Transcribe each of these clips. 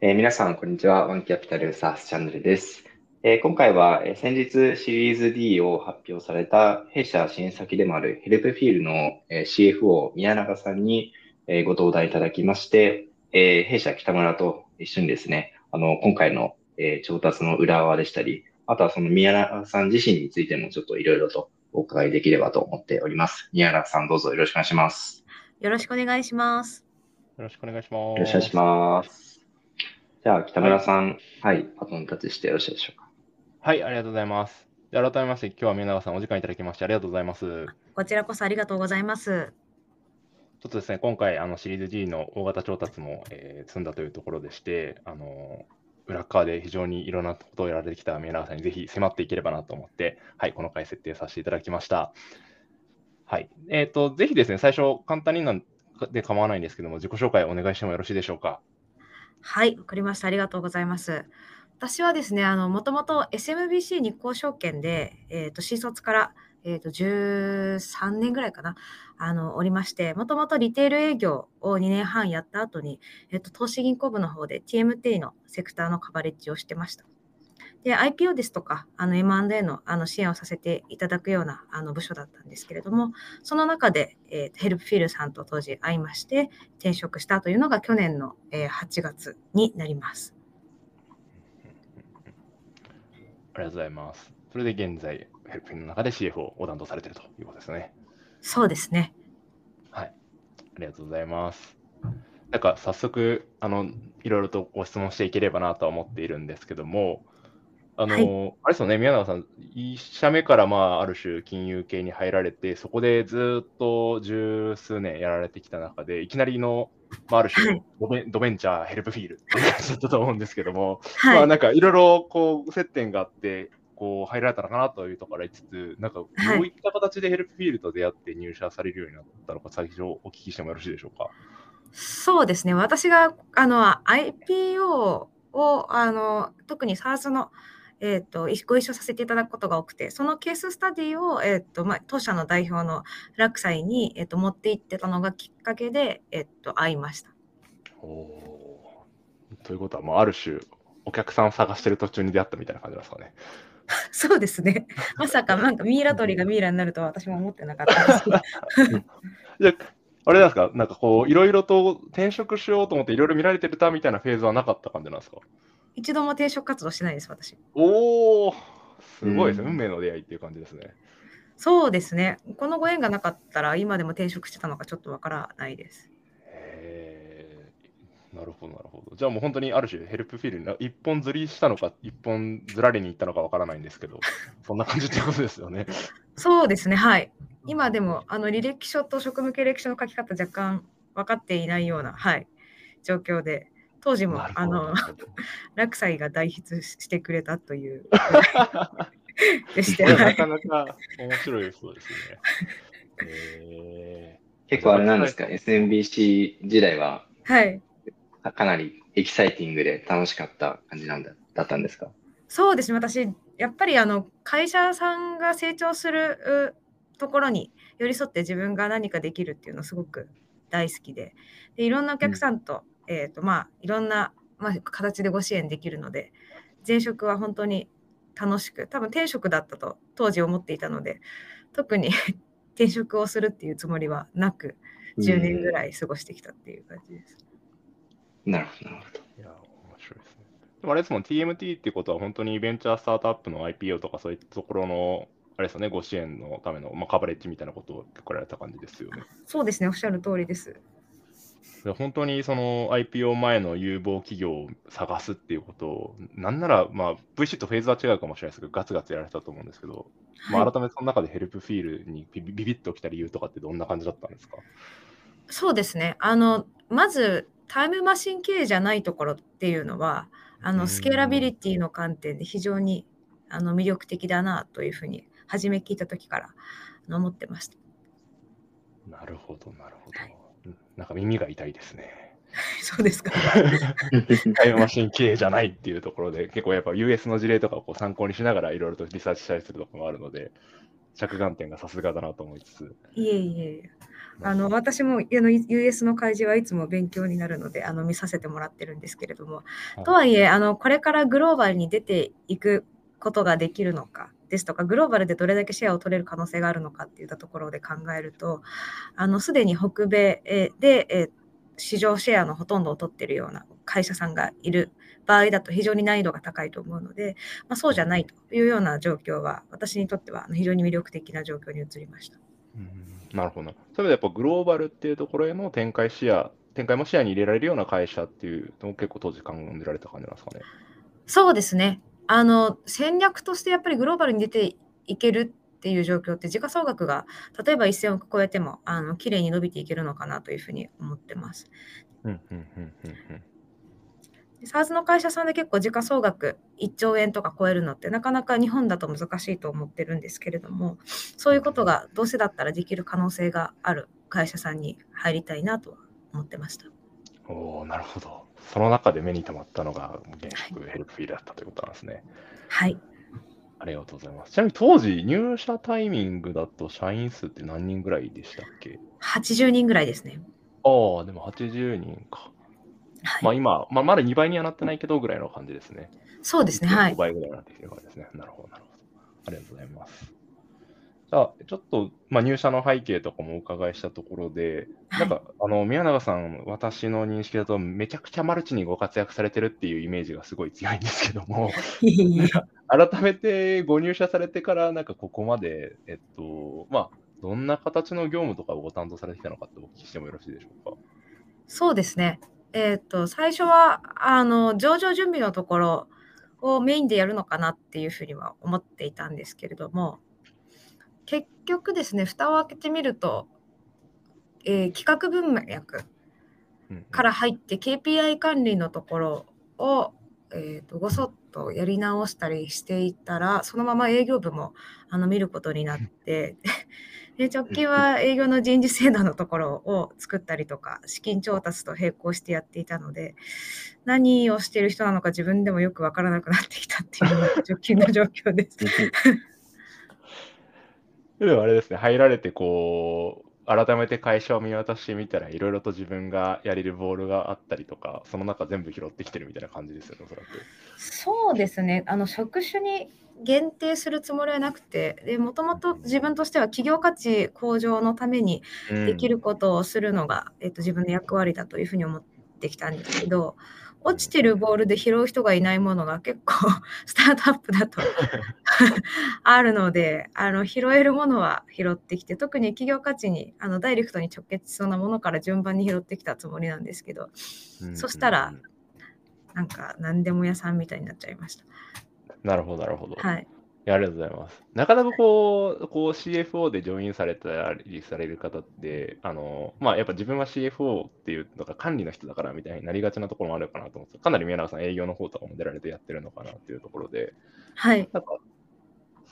えー皆さん、こんにちは。ワンキャピタルサースチャンネルです。えー今回は、えー先日シリーズ D を発表された弊社支援先でもあるヘルプフィールの、えー CFO 宮永さんに、えーご登壇いただきまして、えー弊社北村と一緒にですね、あの、今回の、えー調達の裏側でしたり、あとはその宮永さん自身についてもちょっといろいろとお伺いできればと思っております。宮永さんどうぞよろしくお願いします。よろしくお願いします。よろしくお願いします。よろしくお願いします。じゃあ、北村さん、はい、バトンタッチしてよろしいでしょうか？はい、ありがとうございます。で改めまして、今日は宮永さんお時間いただきましてありがとうございます。ちょこちらこそありがとうございます。っとですね、今回、あのシリーズ G の大型調達も、えー積んだというところでして、あの裏側で非常にいろんなことをやられてきた宮永さんにぜひ迫っていければなと思って、はい、この回設定させていただきました。はい。えっ、と、ぜひですね、最初、簡単になんで構わないんですけども、自己紹介お願いしてもよろしいでしょうか？はい、わかりました。ありがとうございます。私はですね、あの、もともと SMBC 日興証券で、えっ、と、新卒から、えっ、と、13年ぐらいかな、あの、おりまして、もともとリテール営業を2年半やった後に、えっ、と、投資銀行部の方で TMT のセクターのカバレッジをしてました。で、IPO ですとか、あの M&A のあの支援をさせていただくようなあの部署だったんですけれども、その中で、えーヘルプフィールさんと当時会いまして、転職したというのが去年の、えー8月になります。ありがとうございます。それで現在、ヘルプの中で CFO を担当されているということですね。そうですね。はい。ありがとうございます。なんか早速、あの、いろいろとご質問していければなとは思っているんですけども、あの、はいあれですよね、宮永さん、1社目からまあ、ある種金融系に入られて、そこでずっと十数年やられてきた中で、いきなりの、まあ、ある種はいドベ、ドベンチャー Helpfeel って感じだったと思うんですけども、はい。まあ、なんかいろいろこう接点があって、こう入られたのかなというところから言いつつ、なんかどはいういった形で Helpfeel と出会って入社されるようになったのか、最初お聞きしてもよろしいでしょうか？そうですね。私があの IPO をあの特に SARS の、えー、といご一緒させていただくことが多くて、そのケーススタディを、えーとまあ、当社の代表の落斎に、えー、と持って行ってたのがきっかけで、えー、と会いました。おーということは、もうある種、お客さんを探してる途中に出会ったみたいな感じですかね。そうですね。まさかなんかミイラ取りがミイラになるとは私も思ってなかったんですけど。じゃあ、あれですか、なんかこう、いろいろと転職しようと思って、いろいろ見られてるたみたいなフェーズはなかった感じなんですか？一度も転職活動してないです、私。おー、すごいですね。うん運命の出会いっていう感じですね。そうですね。このご縁がなかったら今でも転職してたのかちょっとわからないです。へーなるほど、なるほど。じゃあもう本当にある種ヘルプフィールに一本釣りしたのか、一本ずらりに行ったのかわからないんですけど、そんな感じってことですよね。そうですね、はい。今でもあの履歴書と職務経歴書の書き方若干分かっていないような、はい、状況で、当時もあの 落斎が代筆してくれたという。でして、ない。かなか面白いそうですね。へ結構あれなんですか、SMBC 時代ははい、かかなりエキサイティングで楽しかった感じなんだだったんですか？そうですね、私、やっぱりあの会社さんが成長するうところに寄り添って自分が何かできるっていうのすごく大好きで、でいろんなお客さんと、えーとまあ、いろんな、まあ、形でご支援できるので、前職は本当に楽しく、多分転職だったと当時思っていたので、特に 転職をするっていうつもりはなく、10年ぐらい過ごしてきたっていう感じです。なるほど、なるほど。ーいや、面白いですね。でもあれですもん、TMT ってことは本当にベンチャースタートアップの IPO とかそういったところの、あれですよね、ご支援のための、まあ、カバレッジみたいなことを結構やられた感じですよね。そうですね、おっしゃる通りです。で本当にその IPO 前の有望企業を探すっていうことを、なんなら、まあ、VC とフェーズは違うかもしれないですけど、ガツガツやられたと思うんですけど、まあ、改めてその中でヘルプフィールにビビッときた理由とかってどんな感じだったんですか？そうですね。あの、まず、タイムマシン経営じゃないところっていうのは、あの、うんスケーラビリティの観点で非常にあの魅力的だなというふうに、初め聞いた時から思ってました。なるほど、なるほど。うんなんか耳が痛いですね。そうですか。タイムマシン経営じゃないっていうところで、結構やっぱ US の事例とかをこう参考にしながらいろいろとリサーチしたりするところもあるので、着眼点がさすがだなと思いつつ。いえいえ。あの私もあの US の開示はいつも勉強になるのであの見させてもらってるんですけれども、はい、とはいえあのこれからグローバルに出ていくことができるのかですとかグローバルでどれだけシェアを取れる可能性があるのかっていったところで考えるとあのすでに北米で、え市場シェアのほとんどを取っているような会社さんがいる場合だと非常に難易度が高いと思うので、まあ、そうじゃないというような状況は私にとっては非常に魅力的な状況に移りました。うんなるほど。それでやっぱグローバルっていうところへの展開視野、展開も視野に入れられるような会社っていうのを結構当時考えられた感じなんですかね。そうですね。あの戦略としてやっぱりグローバルに出ていけるっていう状況って時価総額が例えば1000億超えてもあの綺麗に伸びていけるのかなというふうに思ってます。うんうんうんうんうん SARS の会社さんで結構時価総額1兆円とか超えるのってなかなか日本だと難しいと思ってるんですけれどもそういうことがどうせだったらできる可能性がある会社さんに入りたいなとは思ってました。おなるほど。その中で目に留まったのが現職ヘルプフィールだったということなんですね。はい。ありがとうございます。ちなみに当時入社タイミングだと社員数って何人ぐらいでしたっけ ?80 人ぐらいですね。ああ、でも80人か。はい、まあ今、まあ、まだ2倍にはなってないけどぐらいの感じですね。そうですね。はい。5倍ぐらいになってきてる感じですね。なるほど、なるほど。ありがとうございます。じゃあ、ちょっと、まあ、入社の背景とかもお伺いしたところで、はい、なんか、あの、宮永さん、私の認識だと、めちゃくちゃマルチにご活躍されてるっていうイメージがすごい強いんですけども、改めてご入社されてから、なんかここまで、えっと、まあ、どんな形の業務とかをご担当されてきたのかってお聞きしてもよろしいでしょうか？そうですね。えっと、最初は、あの、上場準備のところをメインでやるのかなっていうふうには思っていたんですけれども、結局ですね、蓋を開けてみると、えー、企画文脈から入って KPI 管理のところを、えーと、ごそっとやり直したりしていたらそのまま営業部もあの見ることになって で直近は営業の人事制度のところを作ったりとか資金調達と並行してやっていたので何をしている人なのか自分でもよく分からなくなってきたっていうのが直近の状況です。でもあれですね入られてこう改めて会社を見渡してみたらいろいろと自分がやれるボールがあったりとかその中全部拾ってきてるみたいな感じですよねおそらく。そうですねあの職種に限定するつもりはなくてもともと自分としては企業価値向上のためにできることをするのが、うん、えっと、自分の役割だというふうに思ってきたんですけど落ちてるボールで拾う人がいないものが結構 スタートアップだと あるのであの拾えるものは拾ってきて特に企業価値にあのダイレクトに直結しそうなものから順番に拾ってきたつもりなんですけど、うん、そしたらなんか何でも屋さんみたいになっちゃいました。なるほど、なるほど。はい。ありがとうございます。なかなかこう、こう CFO でジョインされたりされる方って、あの、まあ、やっぱ自分は CFO っていうのが管理の人だからみたいになりがちなところもあるかなと思ってかなり宮永さん営業の方とかも出られてやってるのかなっていうところで、はい。なんか、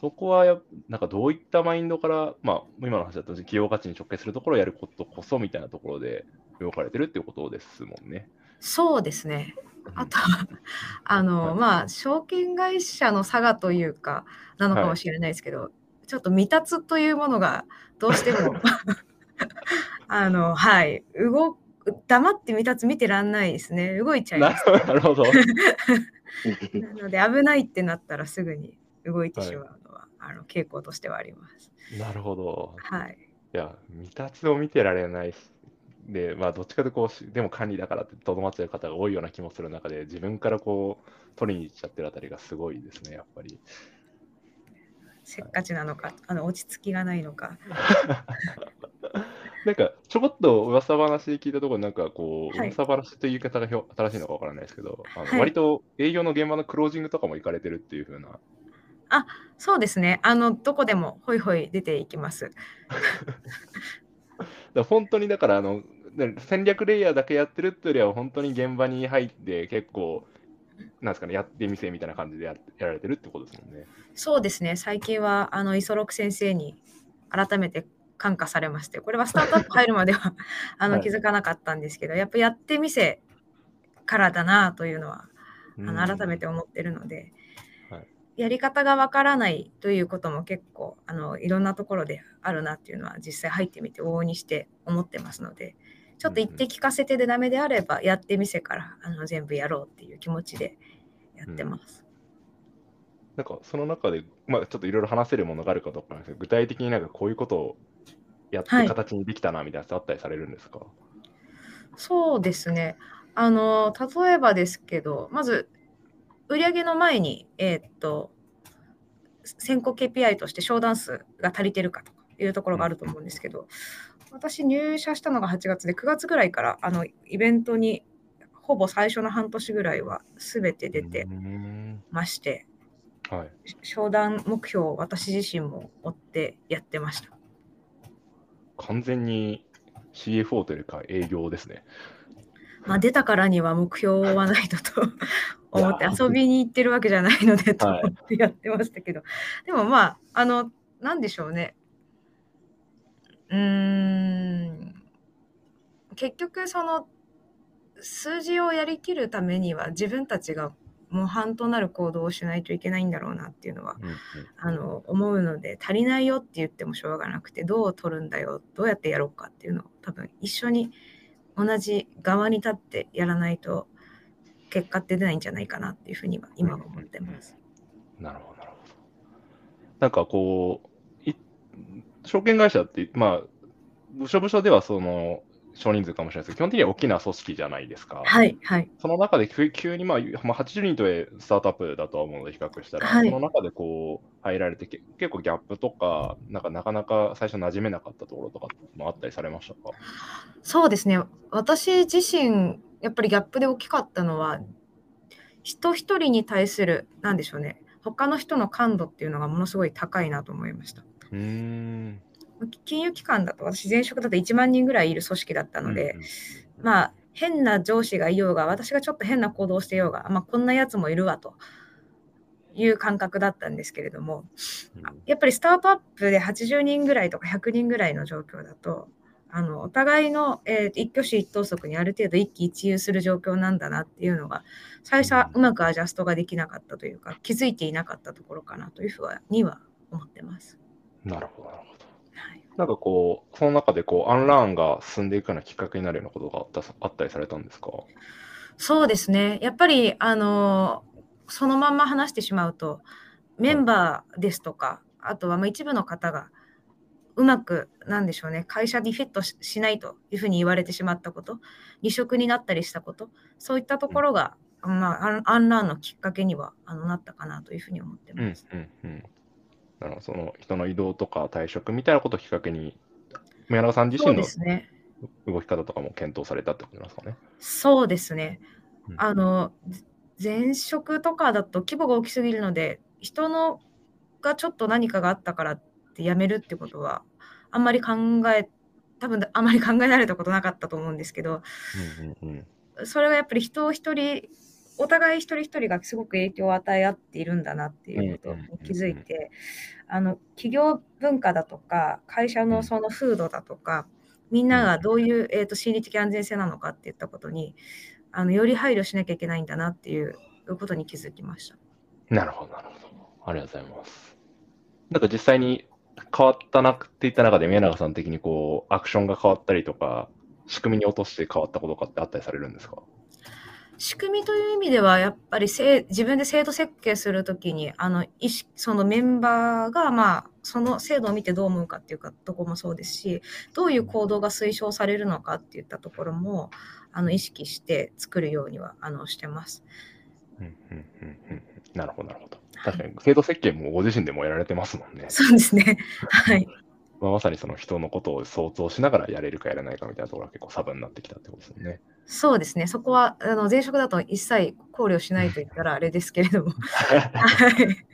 そこはや、なんかどういったマインドから、まあ、今の話だと企業価値に直結するところをやることこそみたいなところで動かれてるっていうことですもんね。そうですね。あとは、あの、まあ、証券会社の差がというか、なのかもしれないですけど、はい、ちょっと未達というものがどうしても あの、はい、動黙って未達見てらんないですね。動いちゃいます、ね。なるほど。なので、危ないってなったらすぐに動いてしまうのは、はい、あの傾向としてはあります。なるほど。はい。いや、未達を見てられないで、まあ、どっちかとこう、でも管理だからってとどまってる方が多いような気もする中で、自分からこう、取りに行っちゃってるあたりがすごいですね、やっぱり。せっかちなのか、あの落ち着きがないのか。なんか、ちょこっと噂話で聞いたところ、なんかこう、はい、噂話という言い方が新しいのかわからないですけど、あの、はい、割と営業の現場のクロージングとかも行かれてるっていうふうな。あそうですね。あの、どこでもほいほい出ていきます。だ本当にだからあの戦略レイヤーだけやってるっていうよりは本当に現場に入って結構なんですかねやってみせみたいな感じでややられてるってことですもんね。そうですね。最近はあの磯六先生に改めて感化されましてこれはスタートアップ入るまでは あの気づかなかったんですけど、はい、やっぱやってみせからだなというのはあの改めて思ってるので、はい、やり方がわからないということも結構あのいろんなところであるなっていうのは実際入ってみて往々にして思ってますのでちょっと言って聞かせてでダメであればやってみせからあの全部やろうっていう気持ちでやってます。なんかその中で、まあ、ちょっといろいろ話せるものがあるかどうかなんですけど、具体的になんかこういうことをやってはい形にできたなみたいなやつあったりされるんですか、そうですね。あの、例えばですけど、まず、売上の前に、えーっと、先行 KPI として商談数が足りてるかというところがあると思うんですけど、私入社したのが8月で、9月ぐらいからあのイベントにほぼ最初の半年ぐらいは全て出てまして、はい。商談目標を私自身も追ってやってました。完全に CFO というか営業ですね。まあ、出たからには目標はないとと 思って遊びに行ってるわけじゃないのでとはい思ってやってましたけど、でもまああのなんでしょうねうーん結局その数字をやりきるためには自分たちが模範となる行動をしないといけないんだろうなっていうのはうんうんあの思うので足りないよって言ってもしょうがなくてどう取るんだよどうやってやろうかっていうのを多分一緒に同じ側に立ってやらないと結果って出ないんじゃないかなっていうふうには今は思ってます。なるほど、なるほど。なんかこう、い証券会社って、まあ、部署部署ではその少人数かもしれないですけど、基本的には大きな組織じゃないですか。はいはい。その中で急急に、まあ、まあ、80人とはいえスタートアップだとは思うので比較したら、はい。その中でこう入られてけ結構ギャップとか、なんかなかなか最初馴染めなかったところとかもあったりされましたか？そうですね。私自身やっぱりギャップで大きかったのは人一人に対するなんでしょうね。他の人の感度っていうのがものすごい高いなと思いました。うーん。金融機関だと私前職だと1万人ぐらいいる組織だったので、うんうんまあ変な上司がいようが私がちょっと変な行動をしてようが、まあ、こんなやつもいるわという感覚だったんですけれどもやっぱりスタートアップで80人ぐらいとか100人ぐらいの状況だとあのお互いの、えー一挙手一投足にある程度一喜一憂する状況なんだなっていうのが最初はうまくアジャストができなかったというか気づいていなかったところかなというふうには思ってます。なるほど、なるほど。はいなんかこう、その中でこう、アンラーンが進んでいくようなきっかけになるようなことがあったりされたんですか？そうですね。やっぱり、あの、そのまんま話してしまうと、メンバーですとか、あとはまあ一部の方が、うまく、なんでしょうね、会社にフィットししないというふうに言われてしまったこと、離職になったりしたこと、そういったところが、まあ、アンラーンのきっかけにはあのなったかなというふうに思ってうんます。うんうん。なるほど、その人の移動とか退職みたいなことをきっかけに、宮永さん自身のですね。動き方とかも検討されたってことですかね。そうですねうん。あの、前職とかだと規模が大きすぎるので、人のがちょっと何かがあったからって辞めるってことは、あんまり考え、多分あんまり考えられたことなかったと思うんですけど、うんうんうん。それがやっぱり人一人、お互い一人一人がすごく影響を与え合っているんだなっていうことに気づいて、あの企業文化だとか、会社のその風土だとか、みんながどういう、えー、と心理的安全性なのかっていったことにあの、より配慮しなきゃいけないんだなっていうことに気づきました。なるほど、なるほど。ありがとうございます。なんか実際に変わったなって言った中で、宮永さん的にこう、アクションが変わったりとか、仕組みに落として変わったこととかってあったりされるんですか？仕組みという意味では、やっぱり自分で制度設計するときに、あの意識そのメンバーが、まあ、その制度を見てどう思うかっていうかところもそうですし、どういう行動が推奨されるのかっていったところもあの意識して作るようにはあのしてます。うんうんうんうん。なるほど、なるほど。確かに、制度設計もご自身でもやられてますもんね。そうですね。はい。まあ、まさにその人のことを想像しながらやれるかやらないかみたいなところが結構差分になってきたってことですよね。そうですね。そこはあの前職だと一切考慮しないと言ったらあれですけれども。はい。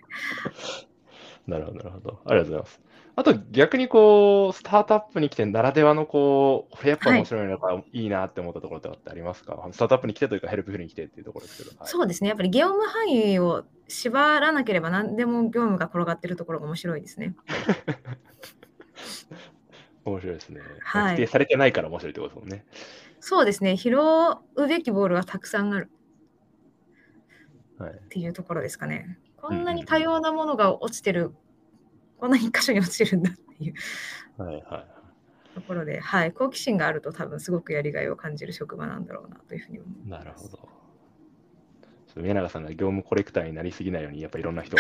なるほど、なるほど。ありがとうございます。あと逆にこう、スタートアップに来てならではのこう、これやっぱ面白いのがいいなって思ったところとかってありますか、スタートアップに来てというか Helpfeel に来てっていうところですけど。はい、そうですね。やっぱり業務範囲を縛らなければ何でも業務が転がってるところが面白いですね。面白いですね。はい否定されてないから面白いってことですもんね。そうですね。拾うべきボールはたくさんあるはい。っていうところですかね。こんなに多様なものが落ちてる、こんなに一箇所に落ちてるんだっていうはいはい。ところで、はい、好奇心があると多分すごくやりがいを感じる職場なんだろうなというふうに思います。なるほど。宮永さんが業務コレクターになりすぎないように、やっぱりいろんな人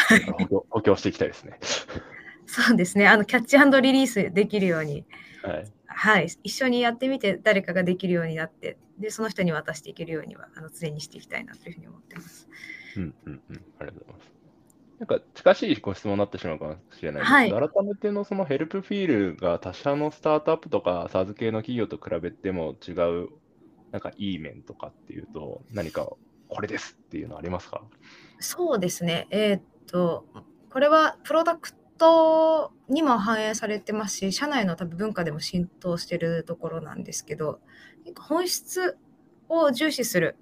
を補強していきたいですね。そうですね、あのキャッチリリースできるように、はい。はい、一緒にやってみて誰かができるようになって、でその人に渡していけるようにはあの常にしていきたいなというふうに思ってます。うんうんうん。ありがとうございます。なんか近しいご質問になってしまうかもしれないですけど、改めてのそのヘルプフィールが他社のスタートアップとか SaaS 系の企業と比べても違う、なんかいい面とかっていうと、何かこれですっていうのありますか？そうですね、えーっと、これはプロダクトにも反映されてますし、社内の多分文化でも浸透してるところなんですけど、本質を重視する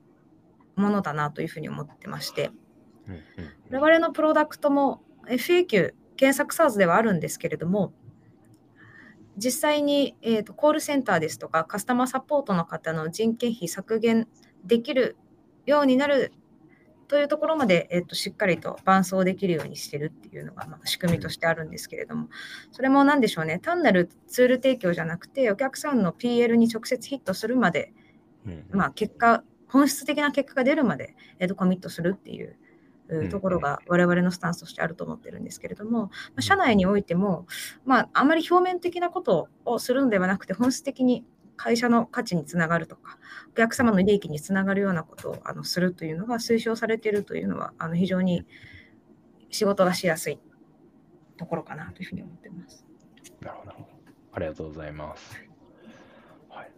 ものだなというふうに思ってまして、うんうん我々のプロダクトも FAQ 検索 SaaS ではあるんですけれども、実際に、えーとコールセンターですとかカスタマーサポートの方の人件費削減できるようになるというところまで、えーとしっかりと伴走できるようにしてるっていうのが、まあ、仕組みとしてあるんですけれども、それも何でしょうね、単なるツール提供じゃなくて、お客さんの PL に直接ヒットするまで、まあ、結果、本質的な結果が出るまで、えーとコミットするっていうところが我々のスタンスとしてあると思ってるんですけれども、まあ社内においても、まあ、あまり表面的なことをするのではなくて、本質的に会社の価値につながるとか、お客様の利益につながるようなことをあのするというのが推奨されているというのは、あの非常に仕事がしやすいところかなというふうに思っています。なるほど。ありがとうございます。はい、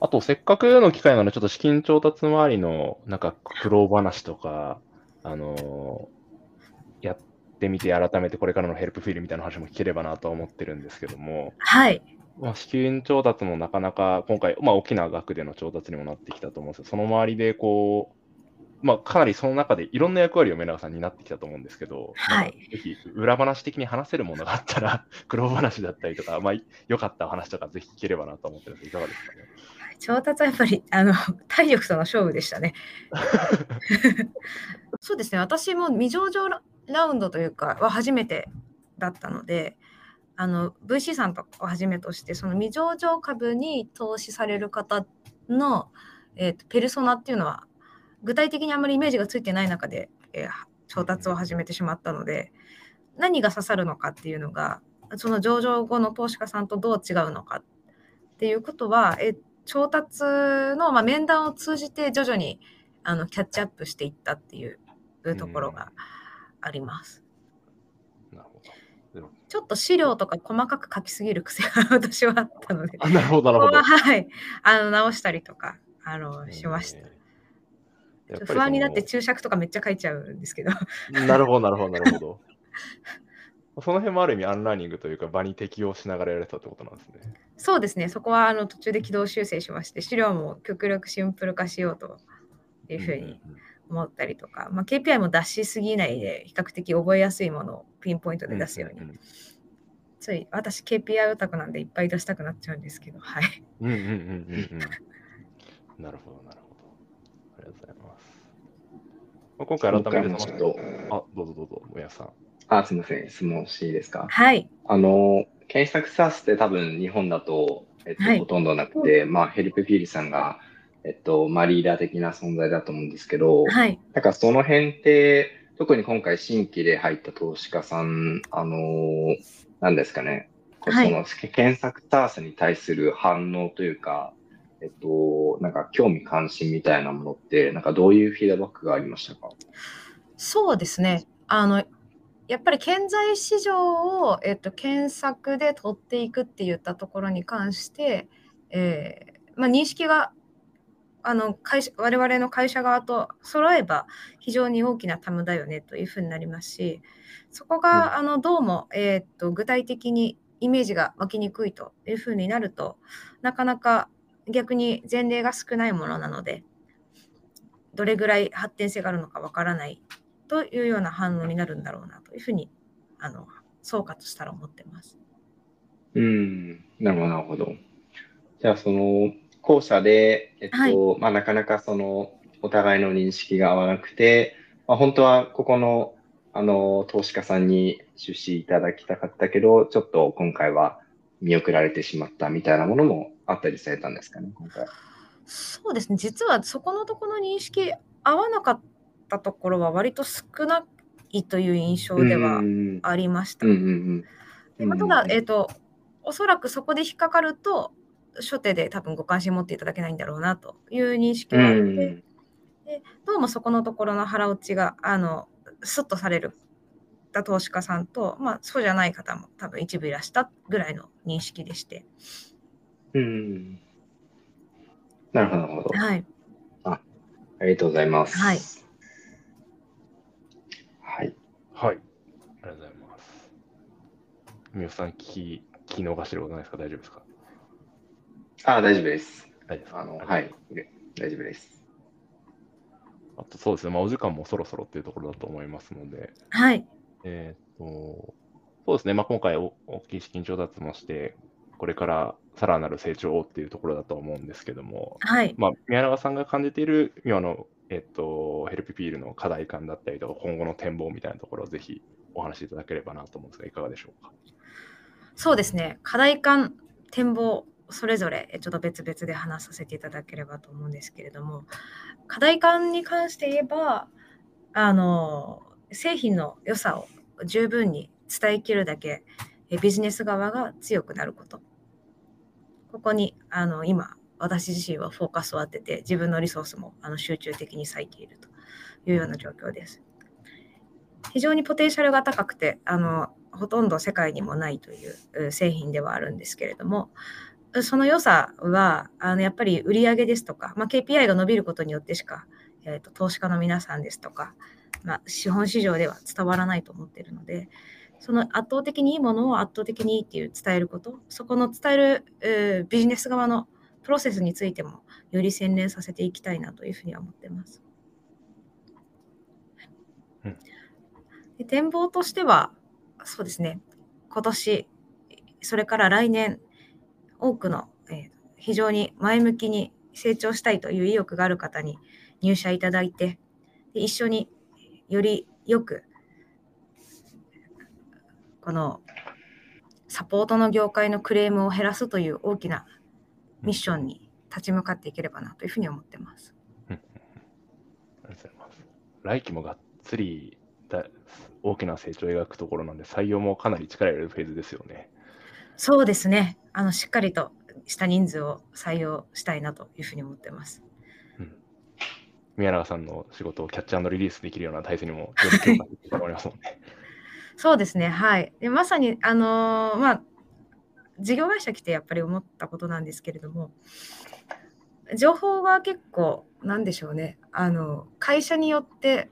あと、せっかくの機会なので、ちょっと資金調達周りのなんか苦労話とか、あのーやってみて、改めてこれからのヘルプフィールみたいな話も聞ければなと思ってるんですけども、はい。まあ、資金調達もなかなか今回、まあ、大きな額での調達にもなってきたと思うんですけど、その周りでこう、まあ、かなりその中でいろんな役割を目永さんになってきたと思うんですけど、はいぜひ裏話的に話せるものがあったら、苦労話だったりとか、まあ、良かった話とかぜひ聞ければなと思ってるんですけど、いかがですかね？調達はやっぱりあの体力との勝負でしたね。そうですね、私も未上場ララウンドというかは初めてだったので、あの VC さんとかをはじめとして、その未上場株に投資される方の、えーとペルソナっていうのは、具体的にあまりイメージがついてない中で、えー調達を始めてしまったので、何が刺さるのかっていうのが、その上場後の投資家さんとどう違うのかっていうことは、え調達の、まあ、面談を通じて徐々にあのキャッチアップしていったっていうところがあります。ちょっと資料とか細かく書きすぎる癖が私はあったので、あなるほど、なるほど。はい、あの直したりとかあのしました。不安になってそ注釈とかめっちゃ書いちゃうんですけど、のなるほど、なるほど、なるほど。その辺もある意味、アンラーニングというか、場に適応しながらやれたってことなんですね。そうですね、そこはあの途中で軌道修正しまして、資料も極力シンプル化しようというふうに思ったりとか、まあ、KPI も出しすぎないで、比較的覚えやすいものをピンポイントで出すように。んんんつい私 KPI オタクなんでいっぱい出したくなっちゃうんですけど、はい。うんうんうんうんうん。なるほど、なるほど。ありがとうございます。まあ今回改めてっとあ、どうぞどうぞ、もやさん。あ、すみません。質問していいですか？はい。あの、検索サースって多分日本だと、えっとはいほとんどなくて、まあ、ヘルプフィールさんが、えっと、まあ、リーダー的な存在だと思うんですけど、はい。なんかその辺って、特に今回新規で入った投資家さん、あのーなんですかね、はいその検索サースに対する反応というか、えっと、なんか興味関心みたいなものって、なんかどういうフィードバックがありましたか？そうですね。あの、やっぱり顕在市場を、えっと、検索で取っていくって言ったところに関して、えーまあ、認識があの会社我々の会社側と揃えば非常に大きなタムだよねというふうになりますしそこが、あのどうも、えーっと具体的にイメージが湧きにくいというふうになるとなかなか逆に前例が少ないものなのでどれぐらい発展性があるのかわからないというような反応になるんだろうなというふうにあの総括したら思ってます。うん、なるほど、なるほど。じゃあ、その、後者で、えっと、はい。まあ、なかなかその、お互いの認識が合わなくて、まあ、本当はここのあの、投資家さんに出資いただきたかったけど、ちょっと今回は見送られてしまったみたいなものもあったりされたんですかね、今回。そうですね、実はそこのところの認識合わなかったところは割と少ないという印象ではうんありました。ただ、えっ、と、おそらくそこで引っかかると、初手で多分ご関心持っていただけないんだろうなという認識うがあって、ん。でどうもそこのところの腹落ちが、あの、スッとされるた投資家さんと、まあ、そうじゃない方も多分一部いらしたぐらいの認識でして。うん。なるほど、なるほど。はい。ありがとうございます。はい。はい。はい。ありがとうございます。みよさん、聞き、聞き逃してることないですか？大丈夫ですか？あ、大丈夫です。大丈夫ですかあの、はい。大丈夫です。あとそうですね、まあ、お時間もそろそろっていうところだと思いますので、はい。えっ、と、そうですね、まあ、今回お大きい資金調達もして、これからさらなる成長をっていうところだと思うんですけども、はい。まあ、宮永さんが感じている今の、えっと、ヘルプピールの課題感だったりとか、今後の展望みたいなところをぜひお話しいただければなと思うんですが、いかがでしょうか？そうですね。課題感、展望、それぞれちょっと別々で話させていただければと思うんですけれども、課題感に関して言えば、あの、製品の良さを十分に伝えきるだけ、ビジネス側が強くなること。ここに、あの、今、私自身はフォーカスを当てて、自分のリソースもあの集中的に割いているというような状況です。非常にポテンシャルが高くて、あの、ほとんど世界にもないという製品ではあるんですけれども、その良さは、あのやっぱり売上ですとか、まあ、KPI が伸びることによってしか、えーと、投資家の皆さんですとか、まあ、資本市場では伝わらないと思っているので、その圧倒的にいいものを圧倒的にいいっていう伝えること、そこの伝える、えービジネス側のプロセスについても、より洗練させていきたいなというふうには思っています。うんで展望としては、そうですね、今年、それから来年、多くの、えー非常に前向きに成長したいという意欲がある方に入社いただいて、で一緒によりよく、このサポートの業界のクレームを減らすという大きなミッションに立ち向かっていければなというふうに思ってます。ありがとうございます。来期もがっつりだ大きな成長を描くところなんで、採用もかなり力入れるフェーズですよね。そうですね。あのしっかりとした人数を採用したいなというふうに思ってます。うん宮永さんの仕事をキャッチリリースできるような体制にもより強化していくと思いますもんね。そうですね。はい。でまさに、あのーまあ、事業会社来てやっぱり思ったことなんですけれども、情報が結構、なんでしょうね。あの、会社によって、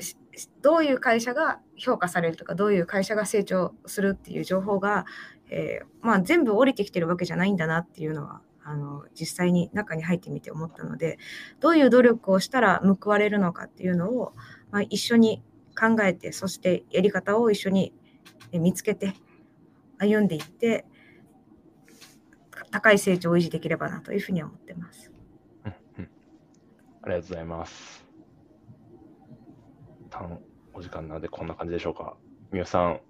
しどういう会社が評価されるとか、どういう会社が成長するっていう情報が、えーまあ、全部降りてきてるわけじゃないんだなっていうのは、あの実際に中に入ってみて思ったので、どういう努力をしたら報われるのかっていうのを、まあ、一緒に考えて、そしてやり方を一緒に見つけて、歩んでいって、高い成長を維持できればなというふうに思ってます。ありがとうございます。一旦お時間なのでこんな感じでしょうか。みよさん、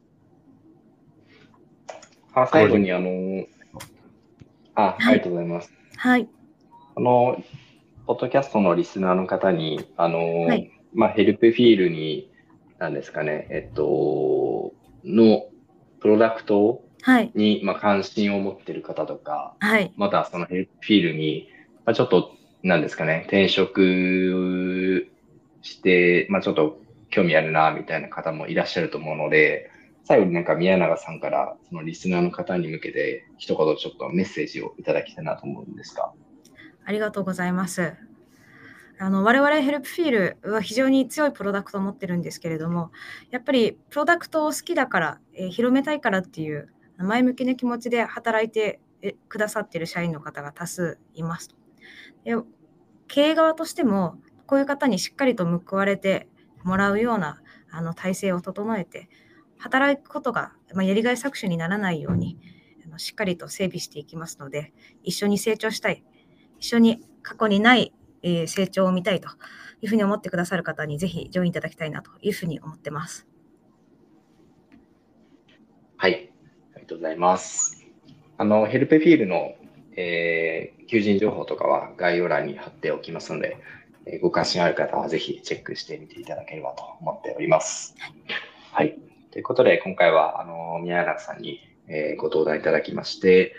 あ最後に、あの、あ、ありがとうございます。はい。あの、ポッドキャストのリスナーの方に、あの、はいまあ、ヘルプフィールに、なんですかね、えっと、のプロダクトはい。に、まあ、関心を持っている方とか、はい。またそのヘルプフィールに、まあ、ちょっと、なんですかね、転職して、まあ、ちょっと興味あるな、みたいな方もいらっしゃると思うので、最後になんか宮永さんから、そのリスナーの方に向けて、一言ちょっとメッセージをいただきたいなと思うんですが。ありがとうございます。あの我々ヘルプフィールは非常に強いプロダクトを持ってるんですけれども、やっぱりプロダクトを好きだから、えー広めたいからっていう前向きな気持ちで働いてくださってる社員の方が多数いますと。で経営側としても、こういう方にしっかりと報われてもらうようなあの体制を整えて、働くことが、まあ、やりがい搾取にならないように、あのしっかりと整備していきますので、一緒に成長したい、一緒に過去にない、えー成長を見たいというふうに思ってくださる方にぜひジョインいただきたいなというふうに思ってます。はい、ありがとうございます。あの、ヘルペフィールの、えー、求人情報とかは概要欄に貼っておきますので、えー、ご関心ある方はぜひチェックしてみていただければと思っております。はい。ということで、今回は、あの、宮永さんに、えー、ご登壇いただきまして、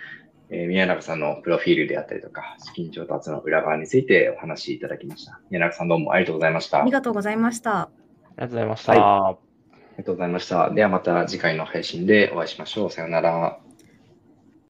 えー、宮永さんのプロフィールであったりとか、資金調達の裏側についてお話しいただきました。宮永さんどうもありがとうございました。ありがとうございました。ありがとうございました。はい、ありがとうございました。ではまた次回の配信でお会いしましょう。さようなら。